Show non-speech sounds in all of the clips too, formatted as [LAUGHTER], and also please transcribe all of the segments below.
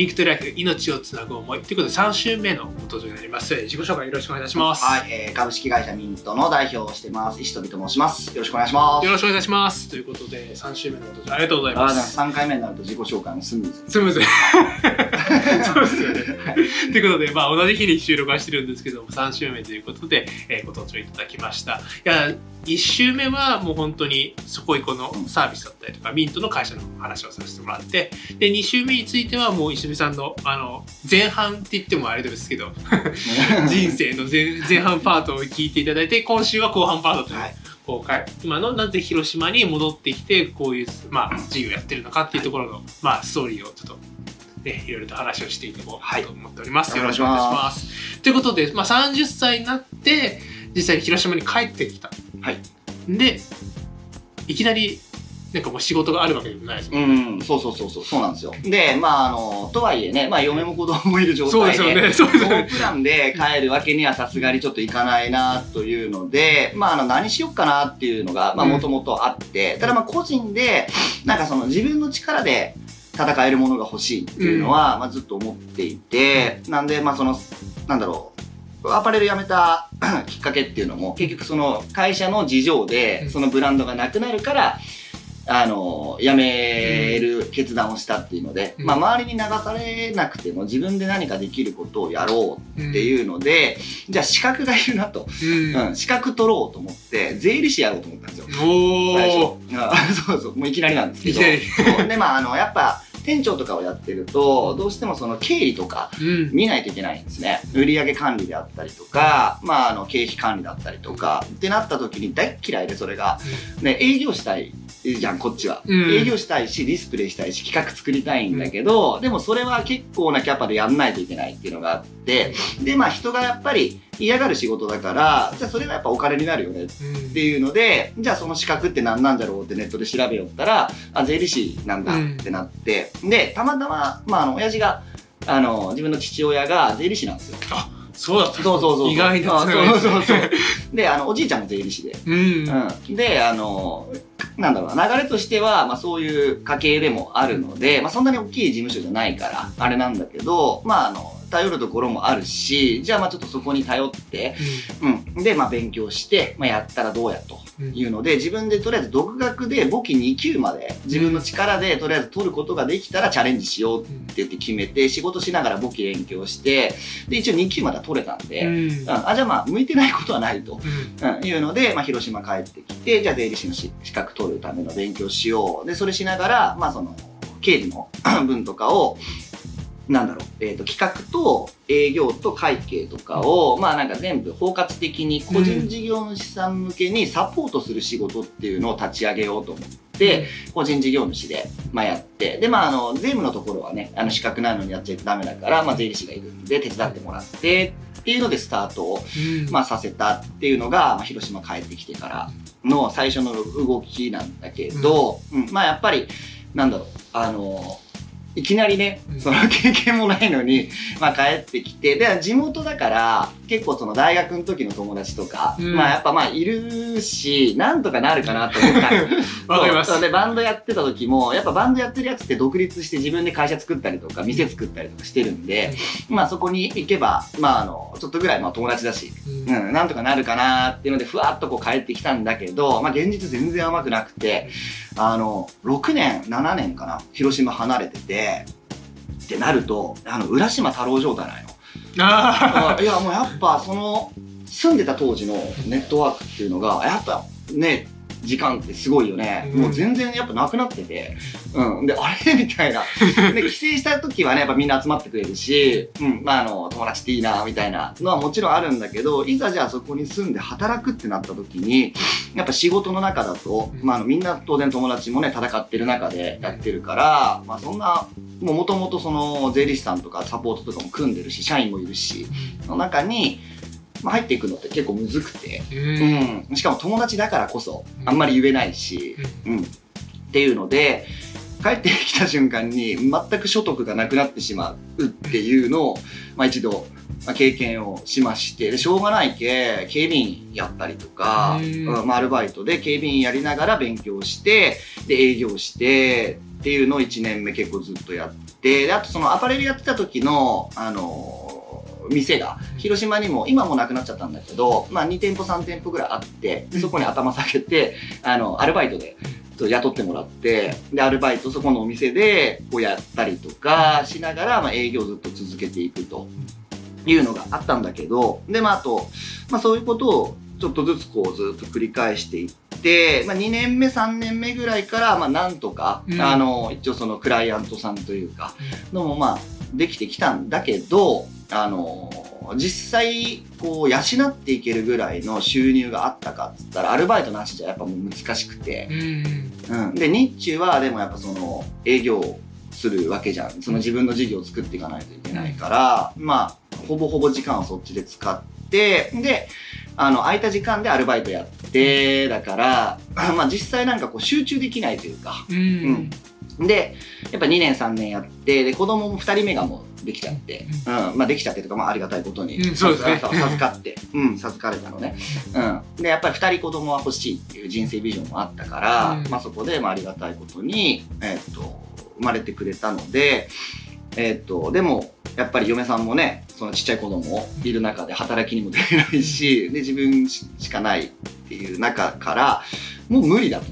Link to Life 命をつなぐ思い。ということで3週目のご登場になります。自己紹介よろしくお願いします。はい、えー、株式会社ミントの代表をしてます。石飛と申します。よろしくお願いします。よろしくお願いします。ということで3週目のご登場ありがとうございます。3回目になると自己紹介もスムーズ。スムーズ。[LAUGHS] そうですよね、はい、ということで、まあ、同じ日に収録はしてるんですけども3週目ということで、えー、ご登場いただきました。いや1週目はもう本当にそこいこのサービスだったりとか、ミントの会社の話をさせてもらって、で、2週目についてはもう石見さんの、あの、前半って言ってもあれですけど、[LAUGHS] 人生の前 [LAUGHS] 前半パートを聞いていただいて、今週は後半パートという、はい公開今のなぜ広島に戻ってきてこういう、まあ、事業やってるのかっていうところの、まあ、ストーリーをちょっとね、いろいろと話をしていこうと思っております。はい、よろしくお願いします。ということで、まあ、30歳になって、実際に広島に帰ってきた。はい。で、いきなり、なんかもう仕事があるわけでもないですもんね。うん、そうそうそうそう、そうなんですよ。で、まあ、あの、とはいえね、まあ、嫁も子供もいる状態で、そうですよね。[LAUGHS] そうですよね。プランで帰るわけにはさすがにちょっといかないな、というので、まあ、あの、何しよっかなっていうのが、まあ、もともとあって、うん、ただまあ、個人で、なんかその自分の力で、戦えるものが欲しいっていうのは、うん、まあ、ずっと思っていて、なんで、まあ、その、なんだろう、アパレル辞めた [CLEARS THROAT] きっかけっていうのも、結局その会社の事情で、そのブランドがなくなるから、あの、辞める決断をしたっていうので、うん、まあ周りに流されなくても自分で何かできることをやろうっていうので、うん、じゃあ資格がいるなと、うん、うん、資格取ろうと思って、税理士やろうと思ったんですよ。最初。[LAUGHS] そうそう、もういきなりなんですけど。で、まああの、やっぱ、店長とかをやってると、どうしてもその経理とか見ないといけないんですね。うん、売上管理であったりとか、まあ、あの、経費管理だったりとか、ってなった時に大嫌いでそれが、ね、営業したいじゃん、こっちは、うん。営業したいし、ディスプレイしたいし、企画作りたいんだけど、うん、でもそれは結構なキャパでやんないといけないっていうのがあって、で、まあ人がやっぱり嫌がる仕事だから、じゃあそれがやっぱお金になるよねっていうので、うん、じゃあその資格って何なんだろうってネットで調べよったら、あ、税理士なんだってなって、で、たまたま、まああの、親父が、あの、自分の父親が税理士なんですよ。そうだったそうそうそう意外なそうそうそう。であのおじいちゃんも税理士で、うん、うん、であのなんだろうな、流れとしては、まあそういう家系でもあるので、まあそんなに大きい事務所じゃないから、あれなんだけど、まああの、頼るところもあるし、じゃあまあちょっとそこに頼って、うん、うん、で、まあ勉強して、まあやったらどうやというので、自分でとりあえず独学で簿記2級まで自分の力でとりあえず取ることができたらチャレンジしようって言って決めて、仕事しながら簿記勉強して、で、一応2級までは取れたんで、うん、あ、じゃあまあ向いてないことはないと、うん、いうので、まあ広島帰ってきて、じゃあ税理士の資格取るための勉強しよう。で、それしながら、まあその、経理の [CLEARS THROAT] 分とかを、なんだろう、えっ、ー、と、企画と営業と会計とかを、まあなんか全部包括的に個人事業主さん向けにサポートする仕事っていうのを立ち上げようと思って、個人事業主で、まあやって、で、まああの、税務のところはね、あの資格ないのにやっちゃダメだから、まあ税理士がいるんで手伝ってもらって、っていうのでスタートを、まあさせたっていうのが、まあ広島帰ってきてからの最初の動きなんだけど、うん、まあやっぱり、なんだろう、あの、いきなりね、その経験もないのに、まあ帰ってきて、で、地元だから、結構その大学の時の友達とか、うん、まあやっぱまあいるし、なんとかなるかなと思った。[LAUGHS] わかります。で、バンドやってた時も、やっぱバンドやってるやつって独立して自分で会社作ったりとか、店作ったりとかしてるんで、うん、まあそこに行けば、まああの、ちょっとぐらいまあ友達だし、うん、うん、なんとかなるかなっていうので、ふわっとこう帰ってきたんだけど、まあ現実全然甘くなくて、あの、6年、7年かな、広島離れてて、ってなると、あの、浦島太郎状態なの。あいや、もうやっぱその、住んでた当時のネットワークっていうのが、やっぱね、時間ってすごいよね。うん、もう全然やっぱなくなってて。うん。で、あれ？[LAUGHS] みたいな。で、帰省した時はね、やっぱみんな集まってくれるし、うん。まあ、あの、友達っていいな、みたいなのはもちろんあるんだけど、いざじゃあそこに住んで働くってなった時に、やっぱ仕事の中だと、まあ、あの、みんな当然友達もね、戦ってる中でやってるから、まあ、そんな、もともとその、税理士さんとかサポートとかも組んでるし、社員もいるし、の中に、まあ、入っていくのって結構むずくて、うん、しかも友達だからこそあんまり言えないし、うん、うん、っていうので帰ってきた瞬間に全く所得がなくなってしまうっていうのを、まあ、一度、まあ、経験をしまして。でしょうがないけ警備員やったりとか、うん。まあ、アルバイトで警備員やりながら勉強してで営業してっていうのを1年目結構ずっとやって。て、であとそのアパレルやってた時の、あのー、店が、広島にも、今もなくなっちゃったんだけど、まあ2店舗3店舗ぐらいあって、そこに頭下げて、あの、アルバイトで、雇ってもらって、で、アルバイトそこのお店で、こうやったりとかしながら、まあ営業をずっと続けていくというのがあったんだけど、で、まああと、まあそういうことをちょっとずつこうずっと繰り返していって、まあ、2年目3年目ぐらいから、まあ、なんとか、うん、あの一応そのクライアントさんというかのもまあできてきたんだけどあの実際こう養っていけるぐらいの収入があったかっつったらアルバイトなしじゃやっぱもう難しくて、うん、うん、で日中はでもやっぱその営業するわけじゃん。その自分の事業を作っていかないといけないから、まあほぼほぼ時間をそっちで使ってであの、空いた時間でアルバイトやって、だから、まあ実際なんかこう集中できないというか、うん、うん。で、やっぱ2年3年やって、で、子供も2人目がもうできちゃって、うん、まあできちゃってとか、まあありがたいことに、うん、そうですね。授かって、うん、授かれたのね。うん。で、やっぱり2人子供は欲しいっていう人生ビジョンもあったから、うん、まあそこで、まあありがたいことに、えー、っと、生まれてくれたので、えー、っと、でも、やっぱり嫁さんもね、そのちっちゃい子供いる中で働きにも出れないし、で、自分しかないっていう中から、もう無理だと。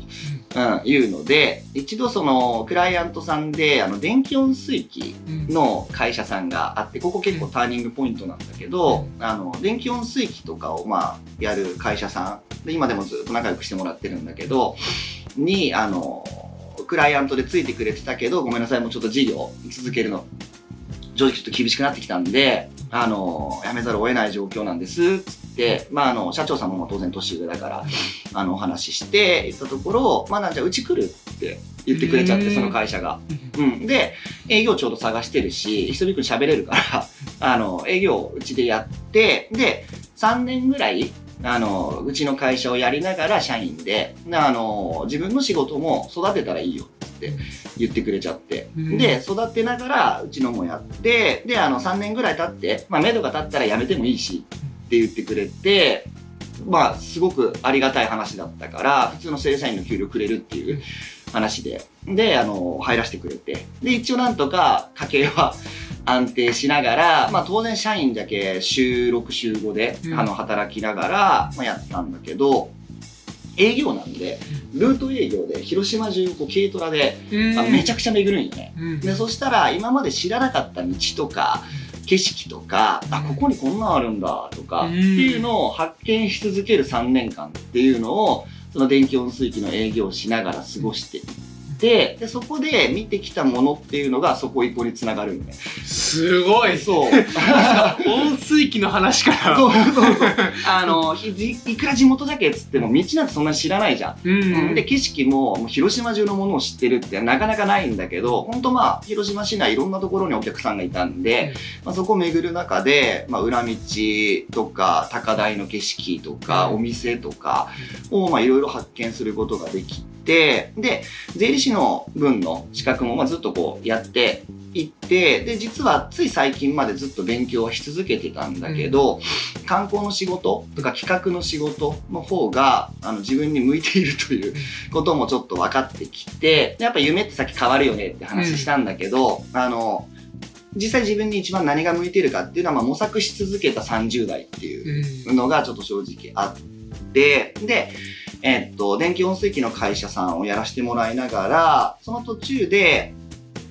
うん、いうので、一度そのクライアントさんで、あの、電気温水器の会社さんがあって、ここ結構ターニングポイントなんだけど、あの、電気温水器とかをまあ、やる会社さん、で今でもずっと仲良くしてもらってるんだけど、に、あの、クライアントでついてくれてたけど、ごめんなさい、もうちょっと事業続けるの正直ちょっと厳しくなってきたんで、あの、辞めざるを得ない状況なんです、つって、まあ、あの、社長さんも当然年上だから、あの、お話しして、言ったところ、まあ、なんじゃうち来るって言ってくれちゃって、その会社が。うん。で、営業ちょうど探してるし、一人くん喋れるから、あの、営業うちでやって、で、3年ぐらい、あの、うちの会社をやりながら社員で、あの、自分の仕事も育てたらいいよって言ってくれちゃって、うん、で、育てながらうちのもやって、で、あの、3年ぐらい経って、まあ、目処が経ったら辞めてもいいしって言ってくれて、まあ、すごくありがたい話だったから、普通の正社員の給料くれるっていう話で、で、あの、入らせてくれて、で、一応なんとか家計は安定しながら、まあ当然社員だけ週6週5で、あの、働きながら、まあ、やったんだけど、営業なんで、ルート営業で広島中こう軽トラで、あめちゃくちゃ巡るんよね、でそしたら今まで知らなかった道とか景色とか、あここにこんなんあるんだとかっていうのを発見し続ける3年間っていうのをその電気温水器の営業をしながら過ごしていて、で、そこで見てきたものっていうのがそこ一個につながるんで。すごいそう。[LAUGHS] 温水器の話から。そうそうそう。あの、いくら地元だけっつっても道なんてそんなに知らないじゃん。うん、うん、で、景色ももう広島中のものを知ってるってなかなかないんだけど、本当まあ、広島市内いろんなところにお客さんがいたんで、うん、まあ、そこを巡る中で、まあ、裏道とか、高台の景色とか、お店とかを、まあ、いろいろ発見することができて、て、で、税理士の分の資格もまずっとこうやっていって、で、実はつい最近までずっと勉強はし続けてたんだけど、うん、観光の仕事とか企画の仕事の方が、あの、自分に向いているということもちょっと分かってきて、やっぱ夢ってさっき変わるよねって話したんだけど、うん、あの、実際自分に一番何が向いてるかっていうのは、まあ、模索し続けた30代っていうのがちょっと正直あって、で、えっと、電気温水器の会社さんをやらせてもらいながら、その途中で、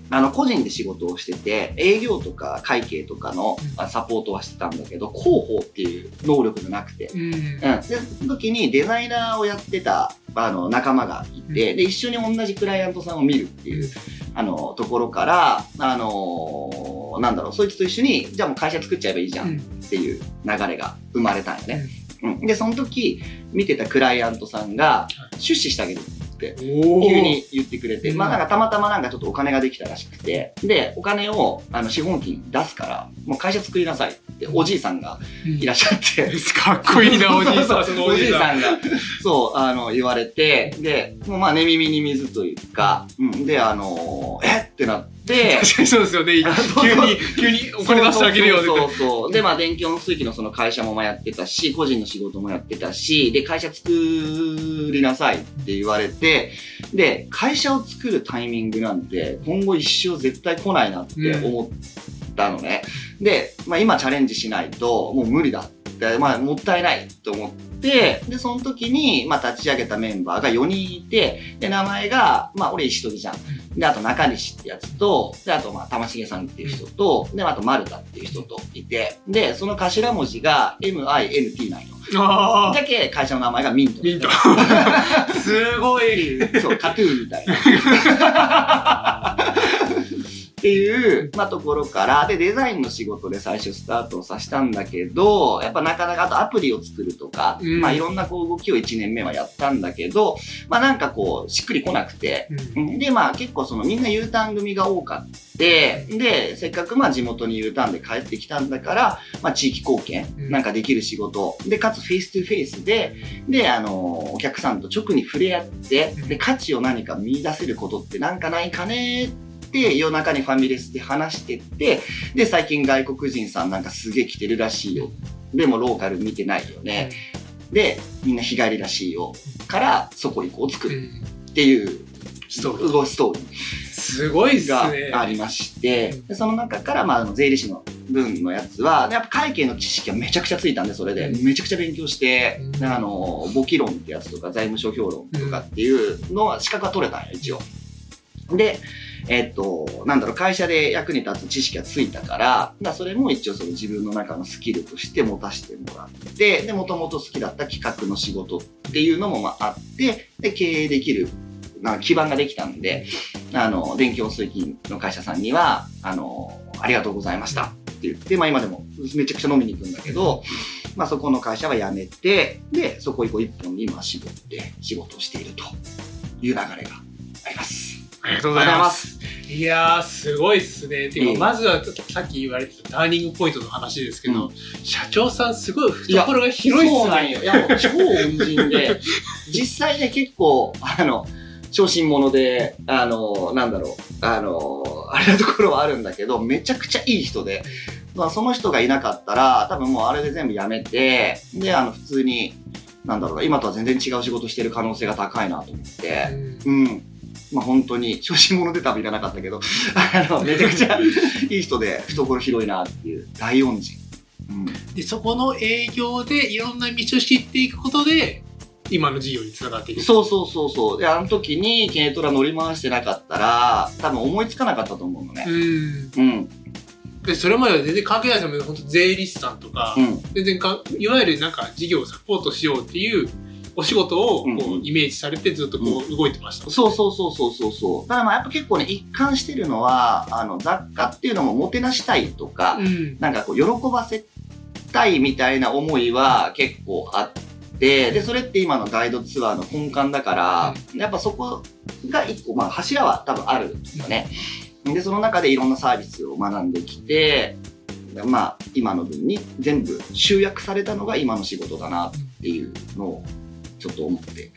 あの、個人で仕事をしてて、営業とか会計とかのサポートはしてたんだけど、広報っていう能力がなくて、うん。うん、で、その時にデザイナーをやってた、あの、仲間がいて、で、一緒に同じクライアントさんを見るっていう、あの、ところから、あのなんだろう、そいつと一緒に、じゃあもう会社作っちゃえばいいじゃんっていう流れが生まれたんよね。うん、で、その時、見てたクライアントさんが、出資してあげるって急に言ってくれて、まあなんかたまたまなんかちょっとお金ができたらしくて、で、お金をあの資本金出すから、もう会社作りなさいっておじいさんがいらっしゃって。うん、かっこいいな、おじいさん。おじいさんが、そう、あの、言われて、で、もうまあ寝耳に水というか、うん、で、あの、えってなって、で、確かにそうですよね。急に、急にお金出してあげるよね。そうそうそう。で、まあ、電気温水器のその会社もまあやってたし、個人の仕事もやってたし、で、会社作りなさいって言われて、で、会社を作るタイミングなんて、今後一生絶対来ないなって思ったのね。うん、で、まあ、今チャレンジしないと、もう無理だって、まあ、もったいないと思って、で、で、その時に、まあ、立ち上げたメンバーが4人いて、で、名前が、まあ、俺石取じゃん。で、あと中西ってやつと、で、あと、まあ、玉重さんっていう人と、で、あと丸田っていう人といて、で、その頭文字が MINT なんよ。あだけ会社の名前がミント。ミント。[LAUGHS] すごい。そう、カトゥーみたいな。[LAUGHS] っていう、まあ、ところから、で、デザインの仕事で最初スタートをさせたんだけど、やっぱなかなか、あとアプリを作るとか、うん、まあ、いろんなこう動きを1年目はやったんだけど、まあ、なんかこう、しっくりこなくて、うん、で、まあ、結構そのみんな U ターン組が多かった。で、せっかくまあ地元に U ターンで帰ってきたんだから、まあ地域貢献なんかできる仕事、で、かつ face to face で、で、あの、お客さんと直に触れ合って、で、価値を何か見出せることってなんかないかねって、夜中にファミレスで話してって、で、最近外国人さんなんかすげえ来てるらしいよ。でもローカル見てないよね。で、みんな日帰りらしいよ。から、そこ行こう作るっていうストーリー。ストーリー。すごいがありまして、でその中から、まあ、税理士の分のやつは、やっぱ会計の知識がめちゃくちゃついたんで、それで、めちゃくちゃ勉強して、あの、簿記論ってやつとか、財務諸表論とかっていうのは、資格が取れたんよ、一応。で、えっと、なんだろう、会社で役に立つ知識がついたから、だそれも一応その自分の中のスキルとして持たせてもらって、で、もともと好きだった企画の仕事っていうのもまああって、で、経営できるな基盤ができたんで、あの、電気温水器の会社さんには、あの、ありがとうございましたって言って、まあ今でもめちゃくちゃ飲みに行くんだけど、まあそこの会社は辞めて、で、そこ以降一本に今絞って仕事をしているという流れがあります。ありがとうございます。いやー、すごいっすね。ていうか、まずはさっき言われてたターニングポイントの話ですけど、うん、社長さんすごい懐が広いっすね。そうなんよ。いや、もう超恩人で、[LAUGHS] 実際ね、結構、あの、小心者で、あの、なんだろう、あの、あれなところはあるんだけど、めちゃくちゃいい人で、まあ、その人がいなかったら、多分もうあれで全部やめて、で、あの、普通に、なんだろう今とは全然違う仕事してる可能性が高いなと思って、うん、うんまあ本当に、小心者で多分いらなかったけど、[LAUGHS] あの、めちゃくちゃいい人で懐広いなっていう大恩人。うん、で、そこの営業でいろんな道を知っていくことで、今の事業につながっていく。そうそうそうそう。であの時に軽トラ乗り回してなかったら多分思いつかなかったと思うのね。うん。うん。でそれまでは全然関係ないですよ。本当税理士さんとか、うん、全然かいわゆるなんか事業をサポートしようっていうお仕事をこう、イメージされてずっとこう動いてました、うん、そうそうそうそうそうそう。ただまあやっぱ結構ね一貫してるのはあの雑貨っていうのももてなしたいとか、うん、なんかこう喜ばせたいみたいな思いは結構あってで、で、それって今のガイドツアーの根幹だから、やっぱそこが一個、まあ柱は多分あるんですよね。で、その中でいろんなサービスを学んできて、まあ、今の分に全部集約されたのが今の仕事だなっていうのをちょっと思って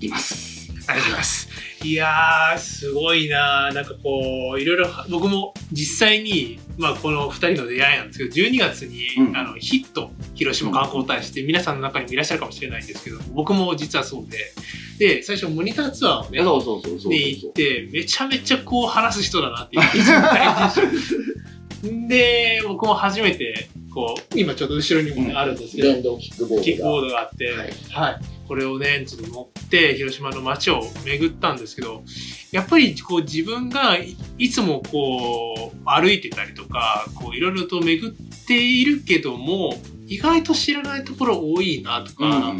います。ありがとうございます。いやー、すごいななんかこう、いろいろ、僕も実際に、まあこの2人の出会いなんですけど、12月に、うん、あのヒット広島観光大使って皆さんの中にもいらっしゃるかもしれないんですけど、僕も実はそうで、で、最初モニターツアーをね、そうそうそうで行って、めちゃめちゃこう話す人だなっていう、一番大事で、僕も初めて、こう、今ちょっと後ろにも、ねあるんですけど、電動キックボードキックボードがあって、はい、はいこれをね、ちょっと乗って広島の街を巡ったんですけど、やっぱりこう自分がいつもこう歩いてたりとか、こういろいろと巡っているけども、意外と知らないところ多いなとか、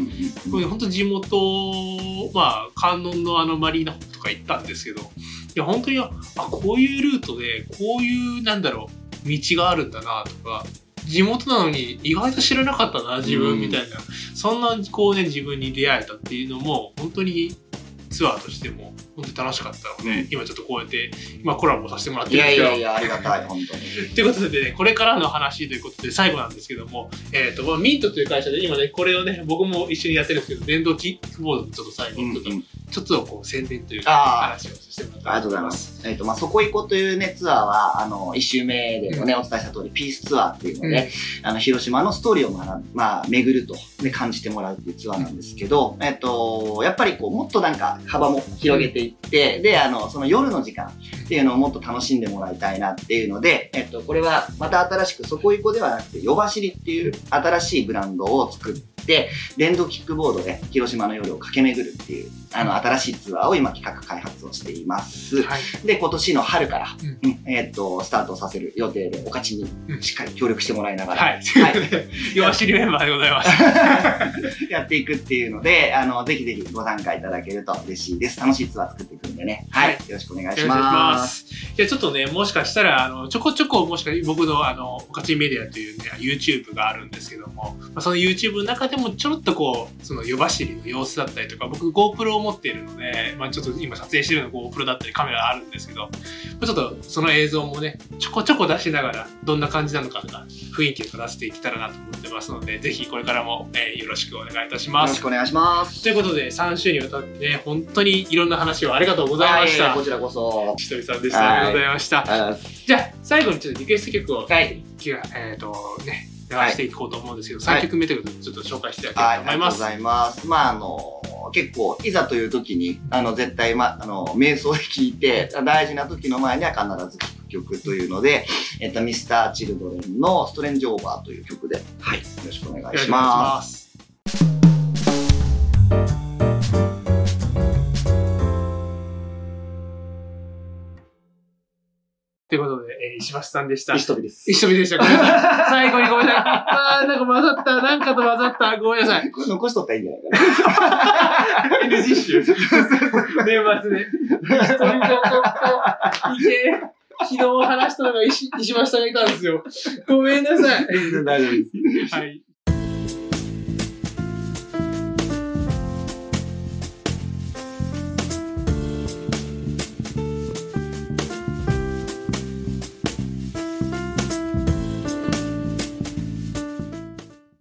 本当地元、まあ観音のあのマリーナとか行ったんですけど、いや本当に、あ、こういうルートでこういうなんだろう、道があるんだなとか、地元なのに意外と知らなかったな自分みたいな、そんなこうね自分に出会えたっていうのも本当にツアーとしても本当に楽しかったので、今ちょっとこうやって、今コラボさせてもらってるんですけど。いやいやいや、ありがたい、[LAUGHS] 本当に。ということでね、これからの話ということで最後なんですけども、えっ、ー、と、まあ、ミントという会社で今ね、これをね、僕も一緒にやってるんですけど、電動キックボードちょっと最後、ちょっと、うんうん、ちょっとこう宣伝というか、話をさせてもらってありがとうございます。えっ、ー、と、まあ、そこ行こうというね、ツアーは、あの、一周目でもね、うん、お伝えした通り、ピースツアーっていうので、うん、あの、広島のストーリーを学まあ、巡ると、ね、感じてもらうっていうツアーなんですけど、えっ、ー、と、やっぱりこう、もっとなんか幅も広げていって、で、あの、その夜の時間っていうのをもっと楽しんでもらいたいなっていうので、えっと、これはまた新しく、そこいこではなくて、夜走りっていう新しいブランドを作っ、電動キックボードで広島の夜を駆け巡るっていう、あの、新しいツアーを今企画開発をしています。はい、で、今年の春から、うん、えっと、スタートさせる予定で、お勝ちにしっかり協力してもらいながら、はい。はい、[LAUGHS] 夜走りメンバーでございます。[LAUGHS] やっていくっていうので、あの、ぜひぜひご参加いただけると嬉しいです。楽しいツアー作っていくんでね。はい。よろしくお願いします。いや、ちょっとね、もしかしたら、あの、ちょこちょこ、もしか僕の、あの、おかちメディアというね、YouTube があるんですけども、まあ、その YouTube の中でもちょろっとこう、その夜走りの様子だったりとか、僕 GoPro を持っているので、まあ、ちょっと今撮影してるの GoPro だったりカメラあるんですけど、ちょっとその映像もね、ちょこちょこ出しながら、どんな感じなのかとか、雰囲気を出していけたらなと思ってますので、ぜひこれからも、えー、よろしくお願いいたします。よろしくお願いします。ということで、3週にわたってね、本当にいろんな話をありがとうございました。こちらこそ。ひとりさんでした。ありがとうございました。じゃあ、最後にちょっとリクエスト曲を、はい、えっ、ー、とね、流していこうと思うんですけど、はい、3曲目ということでちょっと紹介していただければと思います。はい、ありがとうございます。まあ、あの、結構、いざという時に、あの、絶対、ま、あの、瞑想で聴いて、大事な時の前には必ず聴く曲というので、えっと、ミスターチルドレンのストレンジオーバーという曲で、はい、よろしくお願いします。ということで、えー、石橋さんでした。石飛です。石飛でした。ごめんなさい。最後にごめんなさい。あー、なんか混ざった。なんかと混ざった。ごめんなさい。これ残しとったらいいんじゃないかな。NG 集。年末ね。石飛ちょっと、いけ。昨日話したのが石石橋さんがいたんですよ。ごめんなさい。大丈夫です。はい。